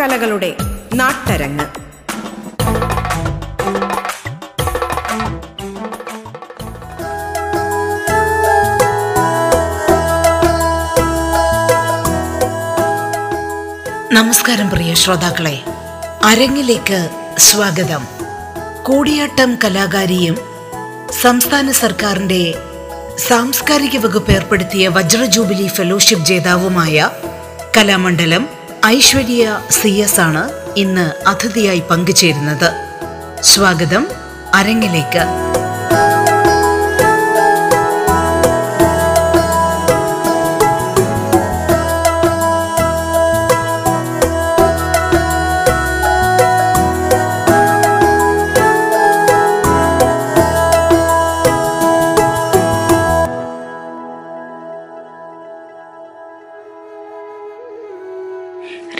കലകളുടെ നാട്ടരങ്ങ്. നമസ്കാരം പ്രിയ ശ്രോതാക്കളെ. അരങ്ങിലേക്ക് സ്വാഗതം. കൂടിയാട്ടം കലാകാരിയും സംസ്ഥാന സർക്കാരിന്റെ സാംസ്കാരിക വകുപ്പ് ഏർപ്പെടുത്തിയ വജ്രജൂബിലി ഫെലോഷിപ്പ് ജേതാവുമായ കലാമണ്ഡലം ഐശ്വര്യ സി എസ് ആണ് ഇന്ന് അതിഥിയായി പങ്കുചേരുന്നത്. സ്വാഗതം അരങ്ങിലേക്ക്.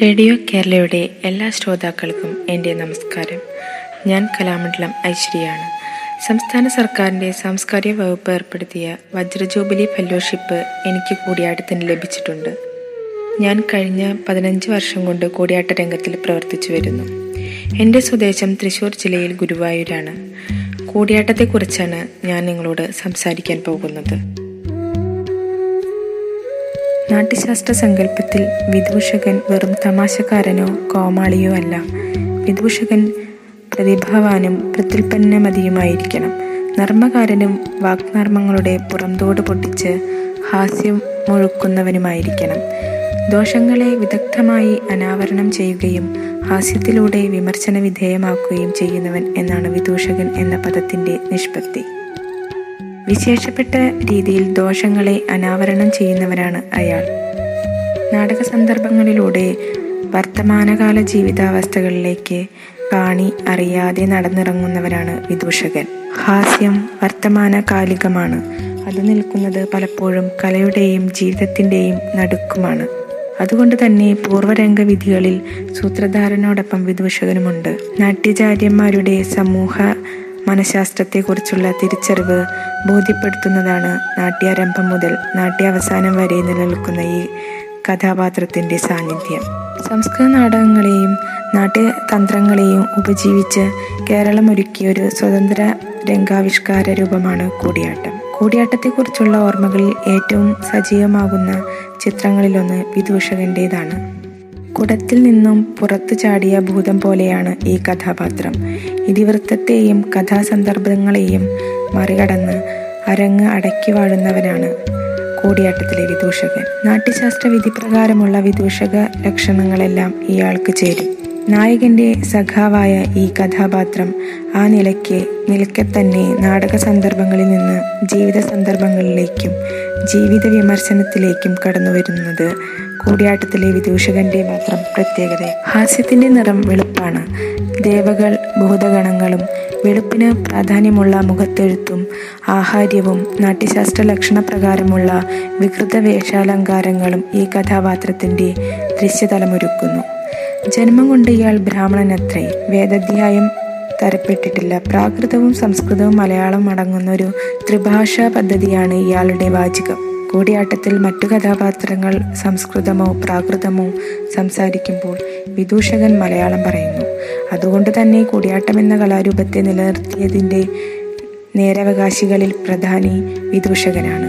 റേഡിയോ കേരളയുടെ എല്ലാ ശ്രോതാക്കൾക്കും എന്റെ നമസ്കാരം. ഞാൻ കലാമണ്ഡലം ഐശ്വര്യാണ്. സംസ്ഥാന സർക്കാരിന്റെ സാംസ്കാരിക വകുപ്പ് ഏർപ്പെടുത്തിയ വജ്രജൂബിലി ഫെലോഷിപ്പ് എനിക്ക് കൂടിയാട്ടത്തിന് ലഭിച്ചിട്ടുണ്ട്. ഞാൻ കഴിഞ്ഞ പതിനഞ്ച് വർഷം കൊണ്ട് കൂടിയാട്ട രംഗത്തിൽ പ്രവർത്തിച്ചു വരുന്നു. എന്റെ സ്വദേശം തൃശ്ശൂർ ജില്ലയിൽ ഗുരുവായൂരാണ്. കൂടിയാട്ടത്തെക്കുറിച്ചാണ് ഞാൻ നിങ്ങളോട് സംസാരിക്കാൻ പോകുന്നത്. നാട്യശാസ്ത്ര സങ്കല്പത്തിൽ വിദൂഷകൻ വെറും തമാശക്കാരനോ കോമാളിയോ അല്ല. വിദൂഷകൻ പ്രതിഭാവാനും പ്രത്യുൽപ്പന്നമതിയുമായിരിക്കണം. നർമ്മകാരനും വാഗ്നർമ്മങ്ങളുടെ പുറംതോട് പൊട്ടിച്ച് ഹാസ്യം മുഴുക്കുന്നവനുമായിരിക്കണം. ദോഷങ്ങളെ വിദഗ്ധമായി അനാവരണം ചെയ്യുകയും ഹാസ്യത്തിലൂടെ വിമർശന വിധേയമാക്കുകയും ചെയ്യുന്നവൻ എന്നാണ് വിദൂഷകൻ എന്ന പദത്തിന്റെ നിഷ്പത്തി. വിശേഷപ്പെട്ട രീതിയിൽ ദോഷങ്ങളെ അനാവരണം ചെയ്യുന്നവരാണ് അയാൾ. നാടക സന്ദർഭങ്ങളിലൂടെ വർത്തമാനകാല ജീവിതാവസ്ഥകളിലേക്ക് കാണി അറിയാതെ നടന്നിറങ്ങുന്നവരാണ് വിദൂഷകൻ. ഹാസ്യം വർത്തമാനകാലികമാണ്. അത് നിൽക്കുന്നത് പലപ്പോഴും കലയുടെയും ജീവിതത്തിന്റെയും നടുക്കുമാണ്. അതുകൊണ്ട് തന്നെ പൂർവരംഗവിധികളിൽ സൂത്രധാരനോടൊപ്പം വിദൂഷകനുമുണ്ട്. നാട്യചാര്യന്മാരുടെ സമൂഹ മനഃശാസ്ത്രത്തെക്കുറിച്ചുള്ള തിരിച്ചറിവ് ബോധ്യപ്പെടുത്തുന്നതാണ് നാട്യാരംഭം മുതൽ നാട്യാവസാനം വരെ നിലനിൽക്കുന്ന ഈ കഥാപാത്രത്തിന്റെ സാന്നിധ്യം. സംസ്കൃത നാടകങ്ങളെയും നാട്യതന്ത്രങ്ങളെയും ഉപജീവിച്ച് കേരളം ഒരുക്കിയ ഒരു സ്വതന്ത്ര രംഗാവിഷ്കാര രൂപമാണ് കൂടിയാട്ടം. കൂടിയാട്ടത്തെക്കുറിച്ചുള്ള ഓർമ്മകളിൽ ഏറ്റവും സജീവമാകുന്ന ചിത്രങ്ങളിലൊന്ന് വിദൂഷകന്റേതാണ്. കുടത്തിൽ നിന്നും പുറത്തു ചാടിയ ഭൂതം പോലെയാണ് ഈ കഥാപാത്രം. ഇതിവൃത്തത്തെയും കഥാസന്ദർഭങ്ങളെയും മറികടന്ന് അരങ്ങ് അടക്കി വാഴുന്നവനാണ് കൂടിയാട്ടത്തിലെ വിദൂഷകൻ. നാട്യശാസ്ത്ര വിധി പ്രകാരമുള്ള വിദൂഷക ലക്ഷണങ്ങളെല്ലാം ഇയാൾക്ക് ചേരും. നായകന്റെ സഖാവായ ഈ കഥാപാത്രം ആ നിലയ്ക്ക് നിലയ്ക്കെ തന്നെ നാടക സന്ദർഭങ്ങളിൽ നിന്ന് ജീവിത സന്ദർഭങ്ങളിലേക്കും ജീവിത വിമർശനത്തിലേക്കും കടന്നു വരുന്നത്. കൂടിയാട്ടത്തിലെ വിദൂഷകന്റെ മാത്രം പ്രത്യേകത. ഹാസ്യത്തിന്റെ നിറം വെളുപ്പാണ്. ദേവകൾ ഭൂതഗണങ്ങളും വെളുപ്പിന് പ്രാധാന്യമുള്ള മുഖത്തെഴുത്തും ആഹാര്യവും നാട്യശാസ്ത്ര ലക്ഷണപ്രകാരമുള്ള വികൃത വേഷാലങ്കാരങ്ങളും ഈ കഥാപാത്രത്തിന്റെ ദൃശ്യതലമൊരുക്കുന്നു. ജന്മം കൊണ്ട് ഇയാൾ ബ്രാഹ്മണനത്രേ. വേദാധ്യായം തരപ്പെട്ടിട്ടില്ല പ്രാകൃതവും സംസ്കൃതവും മലയാളം അടങ്ങുന്ന ഒരു ത്രിഭാഷാ പദ്ധതിയാണ് ഇയാളുടെ വാചികം. കൂടിയാട്ടത്തിൽ മറ്റു കഥാപാത്രങ്ങൾ സംസ്കൃതമോ പ്രാകൃതമോ സംസാരിക്കുമ്പോൾ വിദൂഷകൻ മലയാളം പറയുന്നു. അതുകൊണ്ട് തന്നെ കൂടിയാട്ടം എന്ന കലാരൂപത്തെ നിലനിർത്തിയതിന്റെ നേരവകാശികളിൽ പ്രധാനി വിദൂഷകനാണ്.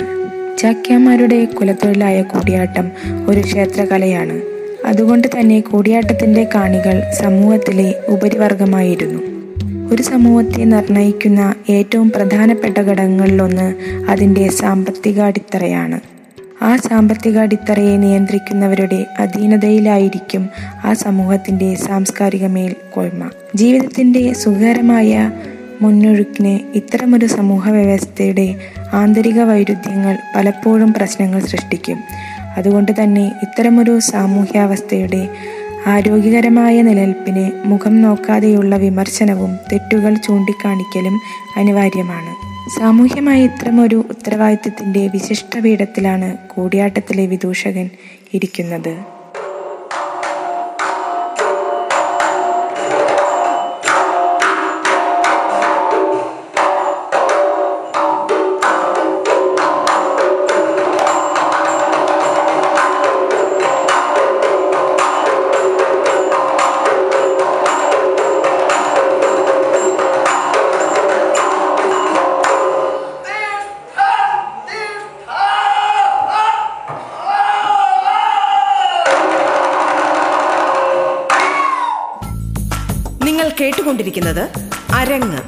ചാക്യാന്മാരുടെ കുലത്തൊഴിലായ കൂടിയാട്ടം ഒരു ക്ഷേത്രകലയാണ്. അതുകൊണ്ട് തന്നെ കൂടിയാട്ടത്തിന്റെ കാണികൾ സമൂഹത്തിലെ ഉപരിവർഗമായിരുന്നു ഒരു സമൂഹത്തെ നിർണയിക്കുന്ന ഏറ്റവും പ്രധാനപ്പെട്ട ഘടകങ്ങളിലൊന്ന് അതിന്റെ സാമ്പത്തിക അടിത്തറയാണ് ആ സാമ്പത്തിക അടിത്തറയെ നിയന്ത്രിക്കുന്നവരുടെ അധീനതയിലായിരിക്കും ആ സമൂഹത്തിന്റെ സാംസ്കാരിക മേൽക്കോയ്മ ജീവിതത്തിന്റെ സുഖകരമായ മുന്നൊഴുക്കിന് ഇത്തരമൊരു സമൂഹ വ്യവസ്ഥയുടെ ആന്തരിക വൈരുദ്ധ്യങ്ങൾ പലപ്പോഴും പ്രശ്നങ്ങൾ സൃഷ്ടിക്കും. അതുകൊണ്ട് തന്നെ ഇത്തരമൊരു സാമൂഹ്യാവസ്ഥയുടെ ആരോഗ്യകരമായ നിലനിൽപ്പിന് മുഖം നോക്കാതെയുള്ള വിമർശനവും തെറ്റുകൾ ചൂണ്ടിക്കാണിക്കലും അനിവാര്യമാണ്. സാമൂഹ്യമായ ഇത്തരമൊരു ഉത്തരവാദിത്വത്തിന്റെ വിശിഷ്ട പീഠത്തിലാണ് കൂടിയാട്ടത്തിലെ വിദൂഷകൻ ഇരിക്കുന്നത്. കേട്ടുകൊണ്ടിരിക്കുന്നത് അരങ്ങ്.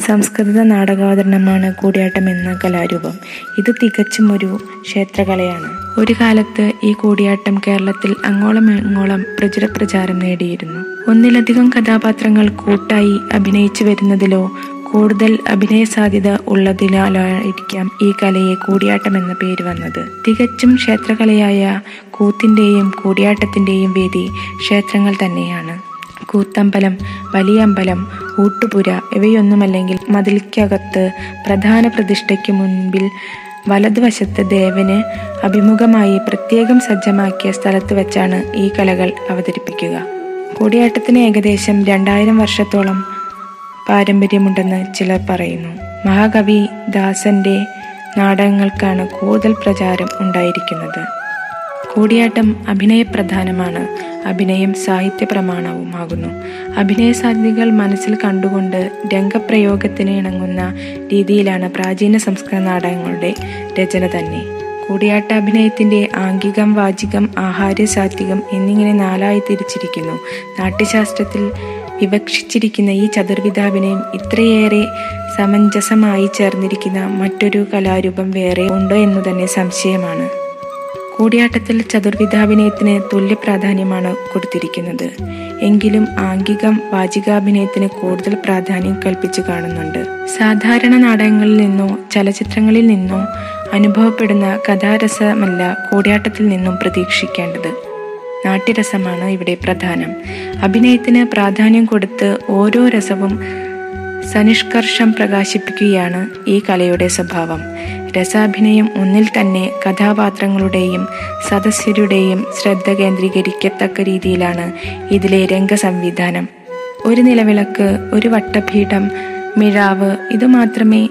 സംസ്കൃത നാടകാവതരണമാണ് കൂടിയാട്ടം എന്ന കലാരൂപം. ഇത് തികച്ചും ഒരു ക്ഷേത്രകലയാണ്. ഒരു കാലത്ത് ഈ കൂടിയാട്ടം കേരളത്തിൽ അങ്ങോളം ഇങ്ങോളം പ്രചുര പ്രചാരം നേടിയിരുന്നു. ഒന്നിലധികം കഥാപാത്രങ്ങൾ കൂട്ടായി അഭിനയിച്ചു വരുന്നതിലോ കൂടുതൽ അഭിനയ സാധ്യത ഉള്ളതിനാലായിരിക്കാം ഈ കലയെ കൂടിയാട്ടം എന്ന പേര് വന്നത്. തികച്ചും ക്ഷേത്രകലയായ കൂത്തിന്റെയും കൂടിയാട്ടത്തിന്റെയും വേദി ക്ഷേത്രങ്ങൾ തന്നെയാണ്. കൂത്തമ്പലം വലിയ അമ്പലം ഊട്ടുപുര ഇവയൊന്നുമല്ലെങ്കിൽ മതിൽക്കകത്ത് പ്രധാന പ്രതിഷ്ഠയ്ക്ക് മുൻപിൽ വലതുവശത്ത് ദേവന് അഭിമുഖമായി പ്രത്യേകം സജ്ജമാക്കിയ സ്ഥലത്ത് വെച്ചാണ് ഈ കലകൾ അവതരിപ്പിക്കുക. കൂടിയാട്ടത്തിന് ഏകദേശം രണ്ടായിരം വർഷത്തോളം പാരമ്പര്യമുണ്ടെന്ന് ചിലർ പറയുന്നു. മഹാകവി ദാസന്റെ നാടകങ്ങൾക്കാണ് കൂടുതൽ പ്രചാരം ഉണ്ടായിരിക്കുന്നത്. കൂടിയാട്ടം അഭിനയപ്രധാനമാണ്. അഭിനയം സാഹിത്യ പ്രമാണവുമാകുന്നു അഭിനയ സാധ്യതകൾ മനസ്സിൽ കണ്ടുകൊണ്ട് രംഗപ്രയോഗത്തിന് ഇണങ്ങുന്ന രീതിയിലാണ് പ്രാചീന സംസ്കൃത നാടകങ്ങളുടെ രചന തന്നെ. കൂടിയാട്ട അഭിനയത്തിന്റെ ആംഗികം വാചികം ആഹാര്യ സാത്വികം എന്നിങ്ങനെ നാലായി തിരിച്ചിരിക്കുന്നു. നാട്യശാസ്ത്രത്തിൽ വിവക്ഷിച്ചിരിക്കുന്ന ഈ ചതുർവിധാഭിനയം ഇത്രയേറെ സമഞ്ജസമായി ചേർന്നിരിക്കുന്ന മറ്റൊരു കലാരൂപം വേറെ ഉണ്ടോ എന്നു തന്നെ സംശയമാണ്. കൂടിയാട്ടത്തിൽ ചതുർവിധാഭിനയത്തിന് തുല്യ പ്രാധാന്യമാണ് കൊടുത്തിരിക്കുന്നത്. എങ്കിലും ആംഗികം വാചികാഭിനയത്തിന് കൂടുതൽ പ്രാധാന്യം കൽപ്പിച്ചു കാണുന്നുണ്ട്. സാധാരണ നാടകങ്ങളിൽ നിന്നോ ചലച്ചിത്രങ്ങളിൽ നിന്നോ അനുഭവപ്പെടുന്ന കഥാരസമല്ല കൂടിയാട്ടത്തിൽ നിന്നും പ്രതീക്ഷിക്കേണ്ടത്. നാട്യരസമാണ് ഇവിടെ പ്രധാനം. അഭിനയത്തിന് പ്രാധാന്യം കൊടുത്ത് ഓരോ രസവും സനിഷ്കർഷം പ്രകാശിപ്പിക്കുകയാണ് ഈ കലയുടെ സ്വഭാവം. രസാഭിനയം ഒന്നിൽ തന്നെ കഥാപാത്രങ്ങളുടെയും സദസ്യരുടെയും ശ്രദ്ധ കേന്ദ്രീകരിക്കത്തക്ക രീതിയിലാണ് ഇതിലെ രംഗസംവിധാനം. ഒരു നിലവിളക്ക് ഒരു വട്ടപീഠം മിഴാവ് ഇതുമാത്രമേ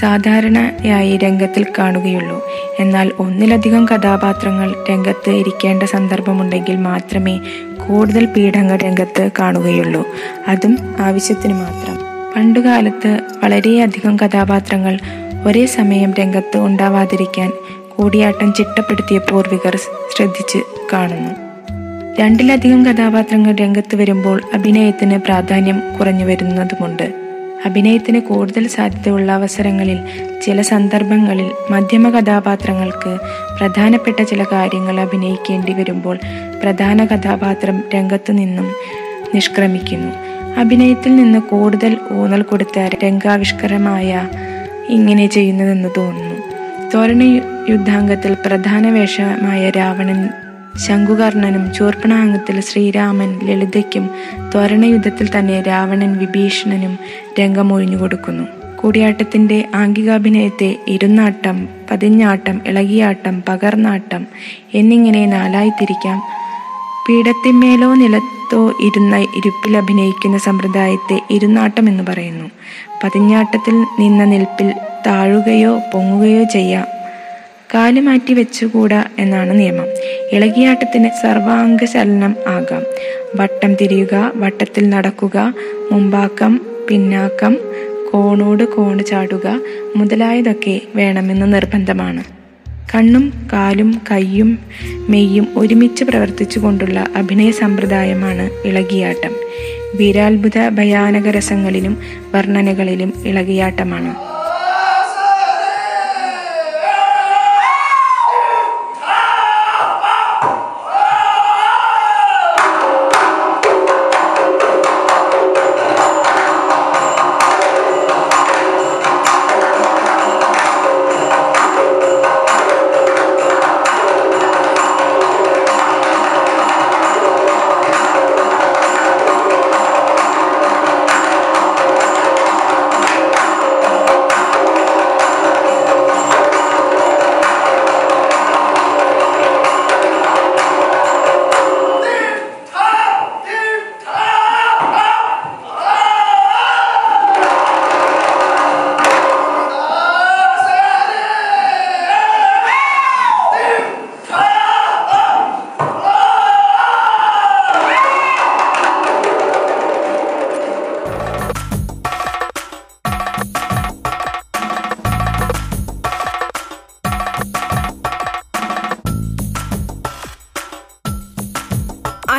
സാധാരണയായി രംഗത്തിൽ കാണുകയുള്ളൂ. എന്നാൽ ഒന്നിലധികം കഥാപാത്രങ്ങൾ രംഗത്ത് ഇരിക്കേണ്ട സന്ദർഭമുണ്ടെങ്കിൽ മാത്രമേ കൂടുതൽ പീഠങ്ങൾ രംഗത്ത് കാണുകയുള്ളൂ. അതും ആവശ്യത്തിന് മാത്രം. പണ്ടുകാലത്ത് വളരെയധികം കഥാപാത്രങ്ങൾ ഒരേ സമയം രംഗത്ത് ഉണ്ടാവാതിരിക്കാൻ കൂടിയാട്ടം ചിട്ടപ്പെടുത്തിയ പൂർവികർ ശ്രദ്ധിച്ച് കാണുന്നു. രണ്ടിലധികം കഥാപാത്രങ്ങൾ രംഗത്ത് വരുമ്പോൾ അഭിനയത്തിന് പ്രാധാന്യം കുറഞ്ഞു വരുന്നതുമുണ്ട്. അഭിനയത്തിന് കൂടുതൽ സാധ്യതയുള്ള അവസരങ്ങളിൽ ചില സന്ദർഭങ്ങളിൽ മധ്യമ കഥാപാത്രങ്ങൾക്ക് പ്രധാനപ്പെട്ട ചില കാര്യങ്ങൾ അഭിനയിക്കേണ്ടി വരുമ്പോൾ പ്രധാന കഥാപാത്രം രംഗത്തു നിന്നും നിഷ്ക്രമിക്കുന്നു. അഭിനയത്തിൽ നിന്ന് കൂടുതൽ ഊന്നൽ കൊടുത്ത രംഗാവിഷ്കരമായ ഇങ്ങനെ ചെയ്യുന്നതെന്ന് തോന്നുന്നു. തോരണ യുദ്ധാംഗത്തിൽ പ്രധാന വേഷമായ രാവണൻ ശംഖുകർണനും ചൂർപ്പണാംഗത്തിൽ ശ്രീരാമൻ ലളിതയ്ക്കും തോരണയുദ്ധത്തിൽ തന്നെ രാവണൻ വിഭീഷണനും രംഗമൊഴിഞ്ഞു കൊടുക്കുന്നു. കൂടിയാട്ടത്തിന്റെ ആംഗികാഭിനയത്തെ ഇരുന്നാട്ടം പതിഞ്ഞാട്ടം ഇളകിയാട്ടം പകർന്നാട്ടം എന്നിങ്ങനെ നാലായി തിരിക്കാം. പീഠത്തിന്മേലോ നിലത്തോ ഇരുന്ന ഇരുപ്പിൽ അഭിനയിക്കുന്ന സമ്പ്രദായത്തെ ഇരുന്നാട്ടം എന്ന് പറയുന്നു. പതിഞ്ഞാട്ടത്തിൽ നിന്ന നിൽപ്പിൽ താഴുകയോ പൊങ്ങുകയോ ചെയ്യാം. കാൽ മാറ്റി വെച്ചുകൂടാ എന്നാണ് നിയമം. ഇളകിയാട്ടത്തിന് സർവാംഗ ചലനം ആകാം. വട്ടം തിരിയുക വട്ടത്തിൽ നടക്കുക മുമ്പാക്കം പിന്നാക്കം കോണോട് കോണ് ചാടുക മുതലായതൊക്കെ വേണമെന്ന് നിർബന്ധമാണ്. കണ്ണും കാലും കൈയും മെയ്യും ഒരുമിച്ച് പ്രവർത്തിച്ചുകൊണ്ടുള്ള അഭിനയ സമ്പ്രദായമാണ് ഇളകിയാട്ടം. വീരാത്ഭുത ഭയാനക രസങ്ങളിലും വർണനകളിലും ഇളകിയാട്ടമാണ്.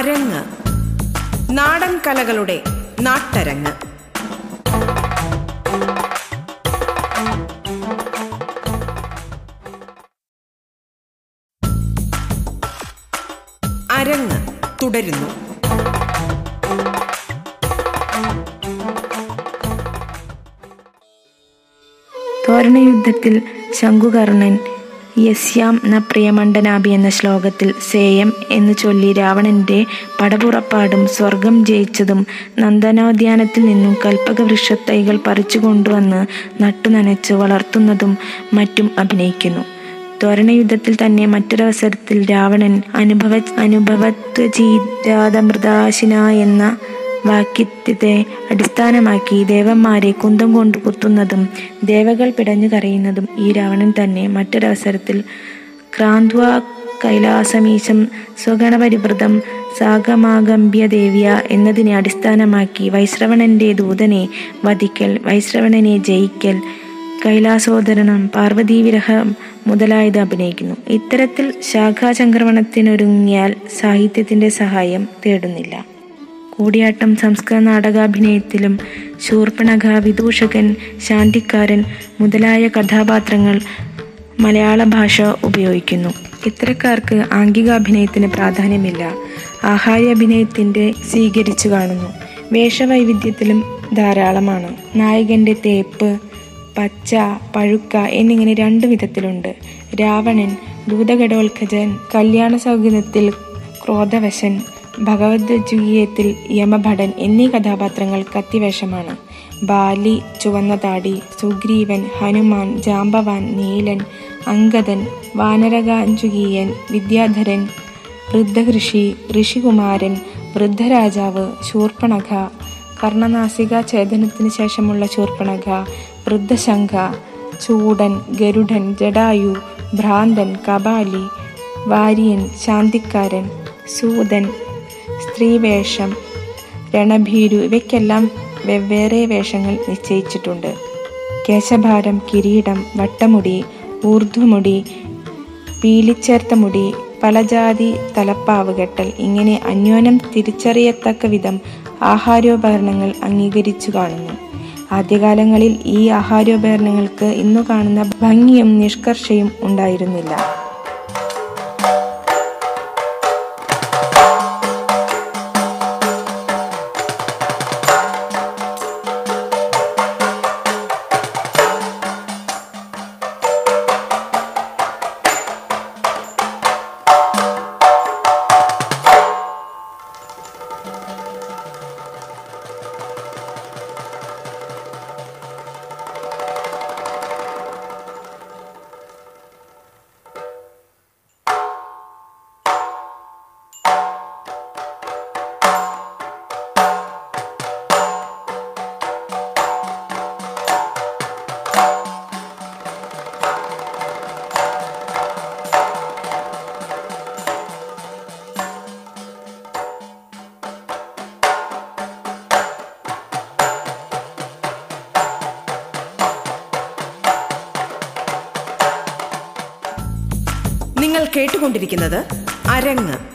അരങ്ങ് നാടൻ കലകളുടെ നാട്ടരങ്ങ്. അരങ്ങ് തുടരുന്നു. തോരണയുദ്ധത്തിൽ ശംഖുകർണൻ യസ്യാം ന പ്രിയമണ്ഡനാഭി എന്ന ശ്ലോകത്തിൽ സേയം എന്ന് ചൊല്ലി രാവണന്റെ പടപുറപ്പാടും സ്വർഗം ജയിച്ചതും നന്ദനോദ്യാനത്തിൽ നിന്നും കൽപ്പകവൃക്ഷത്തൈകൾ പറിച്ചു കൊണ്ടുവന്ന് നട്ടുനനച്ച് വളർത്തുന്നതും മറ്റും അഭിനയിക്കുന്നു. തോരണയുദ്ധത്തിൽ തന്നെ മറ്റൊരവസരത്തിൽ രാവണൻ അനുഭവ അനുഭവത്വജീരാതമൃതാശിന എന്ന വാക്യത്തെ അടിസ്ഥാനമാക്കി ദേവന്മാരെ കുന്തം കൊണ്ട് കുത്തുന്നതും ദേവകൾ പിടഞ്ഞു കരയുന്നതും ഈ രാവണൻ തന്നെ മറ്റൊരവസരത്തിൽ ക്രാന്ത്വ കൈലാസമീശം സ്വഗണപരിവൃതം സാഗമാഗമ്പ്യ ദേവിയ എന്നതിനെ അടിസ്ഥാനമാക്കി വൈശ്രവണന്റെ ദൂതനെ വധിക്കൽ വൈശ്രവണനെ ജയിക്കൽ കൈലാസോദരണം പാർവതീവിരഹം മുതലായത് അഭിനയിക്കുന്നു. ഇത്തരത്തിൽ ശാഖാചംക്രമണത്തിനൊരുങ്ങിയാൽ സാഹിത്യത്തിന്റെ സഹായം തേടുന്നില്ല. കൂടിയാട്ടം സംസ്കൃത നാടകാഭിനയത്തിലും ശൂർപ്പണഖ വിദൂഷകൻ ശാന്തിക്കാരൻ മുതലായ കഥാപാത്രങ്ങൾ മലയാള ഭാഷ ഉപയോഗിക്കുന്നു. ഇത്തരക്കാർക്ക് ആംഗികാഭിനയത്തിന് പ്രാധാന്യമില്ല. ആഹാര്യാഭിനയത്തിന്റെ സ്വീകരിച്ചു കാണുന്നു. വേഷവൈവിധ്യത്തിലും ധാരാളമാണ്. നായകന്റെ തേപ്പ് പച്ച പഴുക്ക എന്നിങ്ങനെ രണ്ട് വിധത്തിലുണ്ട്. രാവണൻ ദൂതഘടോത്കജൻ കല്യാണ സൗകര്യത്തിൽ ക്രോധവശൻ ഭഗവദ്ഗീയത്തിൽ യമഭടൻ എന്നീ കഥാപാത്രങ്ങൾ കത്തിവേഷമാണ്. ബാലി ചുവന്ന താടി സുഗ്രീവൻ ഹനുമാൻ ജാമ്പവാൻ നീലൻ അങ്കദൻ വാനരകാഞ്ചുകീയൻ വിദ്യാധരൻ വൃദ്ധകൃഷി ഋഷികുമാരൻ വൃദ്ധരാജാവ് ശൂർപ്പണഖ കർണനാസിക ഛേദനത്തിന് ശേഷമുള്ള ശൂർപ്പണഖ വൃദ്ധശങ്ക ചൂടൻ ഗരുഡൻ ജഡായു ഭ്രാന്തൻ കപാലി വാര്യൻ ശാന്തിക്കാരൻ സൂതൻ സ്ത്രീവേഷം രണഭീരു ഇവയ്ക്കെല്ലാം വെവ്വേറെ വേഷങ്ങൾ നിശ്ചയിച്ചിട്ടുണ്ട്. കേശഭാരം കിരീടം വട്ടമുടി ഊർധ്വമുടി പീലിച്ചേർത്ത മുടി പലജാതി തലപ്പാവ് കെട്ടൽ ഇങ്ങനെ അന്യോന്യം തിരിച്ചറിയത്തക്ക വിധം ആഹാരോപകരണങ്ങൾ അംഗീകരിച്ചു കാണുന്നു. ആദ്യകാലങ്ങളിൽ ഈ ആഹാരോപകരണങ്ങൾക്ക് ഇന്നു കാണുന്ന ഭംഗിയും നിഷ്കർഷയും ഉണ്ടായിരുന്നില്ല. കേട്ടുകൊണ്ടിരിക്കുന്നത് അരങ്ങ്.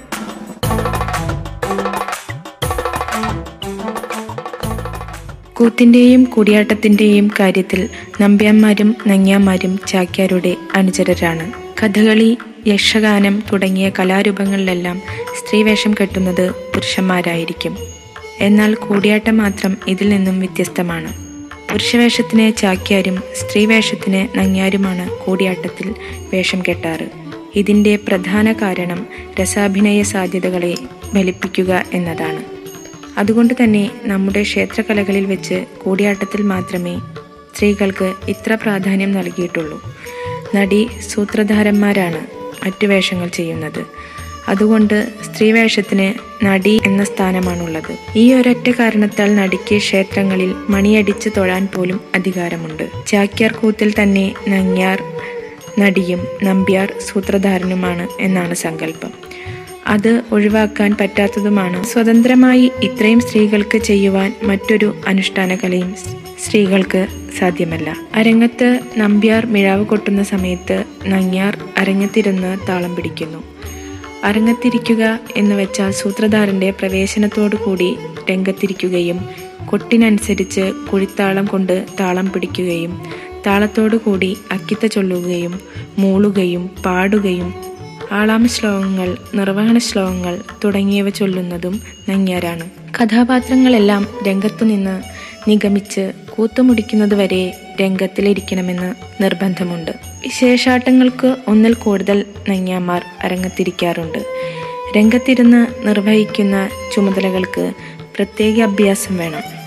കൂത്തിന്റെയും കൂടിയാട്ടത്തിന്റെയും കാര്യത്തിൽ നമ്പ്യാന്മാരും നങ്ങ്യാന്മാരും ചാക്യാരുടെ അനുചരരാണ്. കഥകളി യക്ഷഗാനം തുടങ്ങിയ കലാരൂപങ്ങളിലെല്ലാം സ്ത്രീവേഷം കെട്ടുന്നത് പുരുഷന്മാരായിരിക്കും. എന്നാൽ കൂടിയാട്ടം മാത്രം ഇതിൽ നിന്നും വ്യത്യസ്തമാണ്. പുരുഷവേഷത്തിന് ചാക്യാരും സ്ത്രീവേഷത്തിന് നങ്ങ്യാരുമാണ് കൂടിയാട്ടത്തിൽ വേഷം കെട്ടാറ്. ഇതിന്റെ പ്രധാന കാരണം രസാഭിനയ സാധ്യതകളെ ഫലിപ്പിക്കുക എന്നതാണ്. അതുകൊണ്ട് തന്നെ നമ്മുടെ ക്ഷേത്രകലകളിൽ വെച്ച് കൂടിയാട്ടത്തിൽ മാത്രമേ സ്ത്രീകൾക്ക് ഇത്ര പ്രാധാന്യം നൽകിയിട്ടുള്ളൂ. നടി സൂത്രധാരന്മാരാണ് മറ്റു വേഷങ്ങൾ ചെയ്യുന്നത്. അതുകൊണ്ട് സ്ത്രീവേഷത്തിന് നടി എന്ന സ്ഥാനമാണുള്ളത്. ഈ ഒരൊറ്റ കാരണത്താൽ നടിക്ക് ക്ഷേത്രങ്ങളിൽ മണിയടിച്ച് തൊഴാൻ പോലും അധികാരമുണ്ട്. ചാക്യാർ കൂത്തിൽ തന്നെ നങ്ങ്യാർ നടിയും നമ്പ്യാർ സൂത്രധാരനുമാണ് എന്നാണ് സങ്കല്പം. അത് ഒഴിവാക്കാൻ പറ്റാത്തതുമാണ് സ്വതന്ത്രമായി ഇത്രയും സ്ത്രീകൾക്ക് ചെയ്യുവാൻ മറ്റൊരു അനുഷ്ഠാന കലയും സ്ത്രീകൾക്ക് സാധ്യമല്ല. അരങ്ങത്ത് നമ്പ്യാർ മിഴാവ് കൊട്ടുന്ന സമയത്ത് നങ്ങ്യാർ അരങ്ങത്തിരുന്ന് താളം പിടിക്കുന്നു. അരങ്ങത്തിരിക്കുക എന്ന് വെച്ചാൽ സൂത്രധാരന്റെ പ്രവേശനത്തോടു കൂടി രംഗത്തിരിക്കുകയും കൊട്ടിനനുസരിച്ച് കുഴിത്താളം കൊണ്ട് താളം പിടിക്കുകയും താളത്തോടു കൂടി അക്കിത്ത ചൊല്ലുകയും മൂളുകയും പാടുകയും ആളാമ ശ്ലോകങ്ങൾ നിർവഹണ ശ്ലോകങ്ങൾ തുടങ്ങിയവ ചൊല്ലുന്നതും നങ്ങ്യാരാണ്. കഥാപാത്രങ്ങളെല്ലാം രംഗത്തുനിന്ന് നിഗമിച്ച് കൂത്തുമുടിക്കുന്നത് വരെ രംഗത്തിലിരിക്കണമെന്ന് നിർബന്ധമുണ്ട്. വിശേഷാട്ടങ്ങൾക്ക് ഒന്നിൽ കൂടുതൽ നങ്ങ്യാമാർ അരങ്ങത്തിരിക്കാറുണ്ട്. രംഗത്തിരുന്ന് നിർവഹിക്കുന്ന ചുമതലകൾക്ക് പ്രത്യേക അഭ്യാസം വേണം.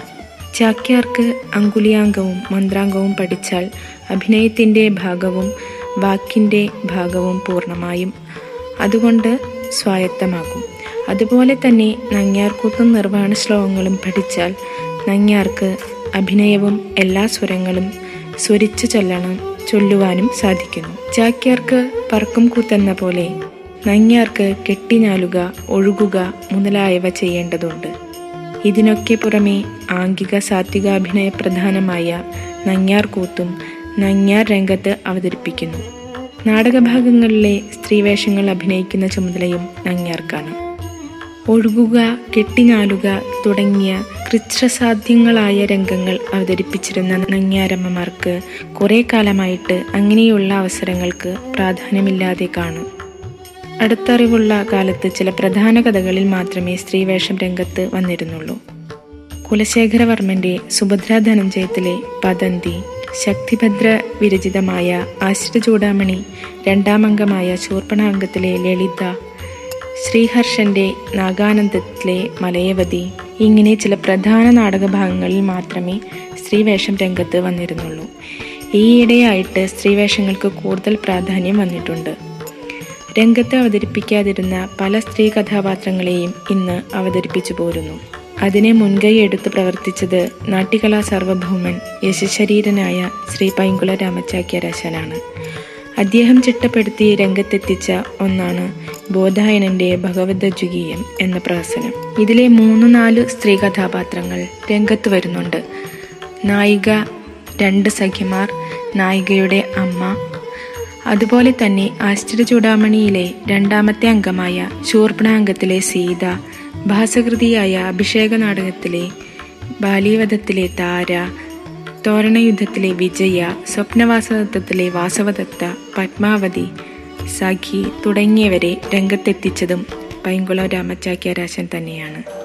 ചാക്യാർക്ക് അങ്കുലിയാംഗവും മന്ത്രാംഗവും പഠിച്ചാൽ അഭിനയത്തിന്റെ ഭാഗവും വാക്കിന്റെ ഭാഗവും പൂർണമായും അതുകൊണ്ട് സ്വായത്തമാകും. അതുപോലെ തന്നെ നങ്ങ്യാർക്കൂത്തും നിർവഹണ ശ്ലോകങ്ങളും പഠിച്ചാൽ നങ്ങ്യാർക്ക് അഭിനയവും എല്ലാ സ്വരങ്ങളും സ്വരിച്ചു ചൊല്ലണം ചൊല്ലുവാനും സാധിക്കുന്നു. ചാക്യാർക്ക് പറക്കും കൂത്തെന്ന പോലെ നങ്ങ്യാർക്ക് കെട്ടിഞ്ഞാലുക ഒഴുകുക മുതലായവ ചെയ്യേണ്ടതുണ്ട്. ഇതിനൊക്കെ പുറമെ ആംഗിക സാത്വികാഭിനയ പ്രധാനമായ നങ്ങ്യാർ കൂത്തും നങ്ങ്യാർ രംഗത്ത് അവതരിപ്പിക്കുന്നു. നാടകഭാഗങ്ങളിലെ സ്ത്രീവേഷങ്ങൾ അഭിനയിക്കുന്ന ചുമതലയും നങ്ങ്യാർക്കാണ് ഒഴുകുക കെട്ടിനാലുക തുടങ്ങിയ കൃച്ഛസാധ്യങ്ങളായ രംഗങ്ങൾ അവതരിപ്പിച്ചിരുന്ന നങ്ങ്യാരമ്മമാർക്ക് കുറെ കാലമായിട്ട് അങ്ങനെയുള്ള അവസരങ്ങൾക്ക് പ്രാധാന്യമില്ലാതെ കാണും. അടുത്തറിവുള്ള കാലത്ത് ചില പ്രധാന കഥകളിൽ മാത്രമേ സ്ത്രീവേഷം രംഗത്ത് വന്നിരുന്നുള്ളൂ. കുലശേഖരവർമ്മന്റെ സുഭദ്ര ധനഞ്ജയത്തിലെ പതന്തി ശക്തിഭദ്ര വിരചിതമായ ആശ്രിത ചൂടാമണി രണ്ടാം അംഗമായ ശൂർപ്പണാംഗത്തിലെ ലളിത ശ്രീഹർഷന്റെ നാഗാനന്ദത്തിലെ മലയവതി ഇങ്ങനെ ചില പ്രധാന നാടകഭാഗങ്ങളിൽ മാത്രമേ സ്ത്രീവേഷം രംഗത്ത് വന്നിരുന്നുള്ളൂ. ഈയിടെയായിട്ട് സ്ത്രീവേഷങ്ങൾക്ക് കൂടുതൽ പ്രാധാന്യം വന്നിട്ടുണ്ട്. രംഗത്ത് അവതരിപ്പിക്കാതിരുന്ന പല സ്ത്രീ കഥാപാത്രങ്ങളെയും ഇന്ന് അവതരിപ്പിച്ചു പോരുന്നു. അതിനെ മുൻകൈ എടുത്ത് പ്രവർത്തിച്ചത് നാട്യകലാ സർവഭൗമൻ യശശരീരനായ ശ്രീ പൈങ്കുള രാമചാക്യരാശനാണ് അദ്ദേഹം ചിട്ടപ്പെടുത്തി രംഗത്തെത്തിച്ച ഒന്നാണ് ബോധായനന്റെ ഭഗവദ്ജുഗീയം എന്ന പ്രഹസനം. ഇതിലെ മൂന്ന് നാല് സ്ത്രീ കഥാപാത്രങ്ങൾ രംഗത്ത് വരുന്നുണ്ട്. നായിക രണ്ട് സഖിമാർ നായികയുടെ അമ്മ. അതുപോലെ തന്നെ ആശ്ചര്യ ചൂടാമണിയിലെ രണ്ടാമത്തെ അംഗമായ ശൂർപ്പണാംഗത്തിലെ സീത ഭാസകൃതിയായ അഭിഷേക നാടകത്തിലെ ബാലീവധത്തിലെ താര തോരണയുദ്ധത്തിലെ വിജയ സ്വപ്നവാസദത്തത്തിലെ വാസവദത്ത പത്മാവതി സഖി തുടങ്ങിയവരെ രംഗത്തെത്തിച്ചതും പൈങ്കുളം രാമചാക്യാരാശൻ തന്നെയാണ്.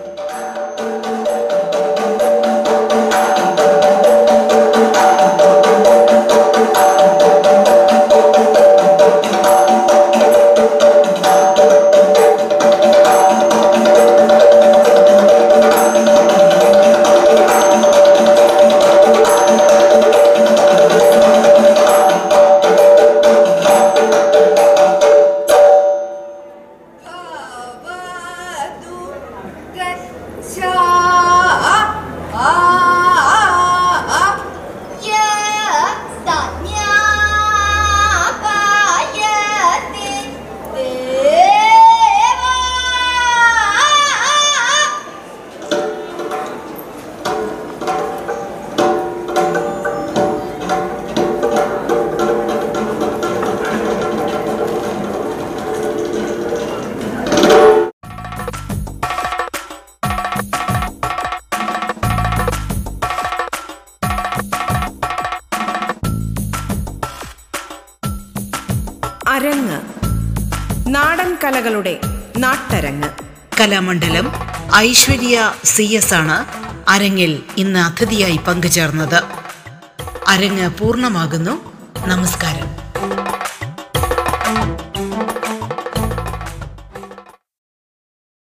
കലകളുടെ നാട്ടരങ്ങ്. കലാമണ്ഡലം ഐശ്വര്യ സി എസ് ആണ്. അരങ്ങിൽ ഇന്ന് അതിഥിയായി പങ്കുചേർന്നത്. അരങ്ങ് പൂർണമാകുന്നു. നമസ്കാരം.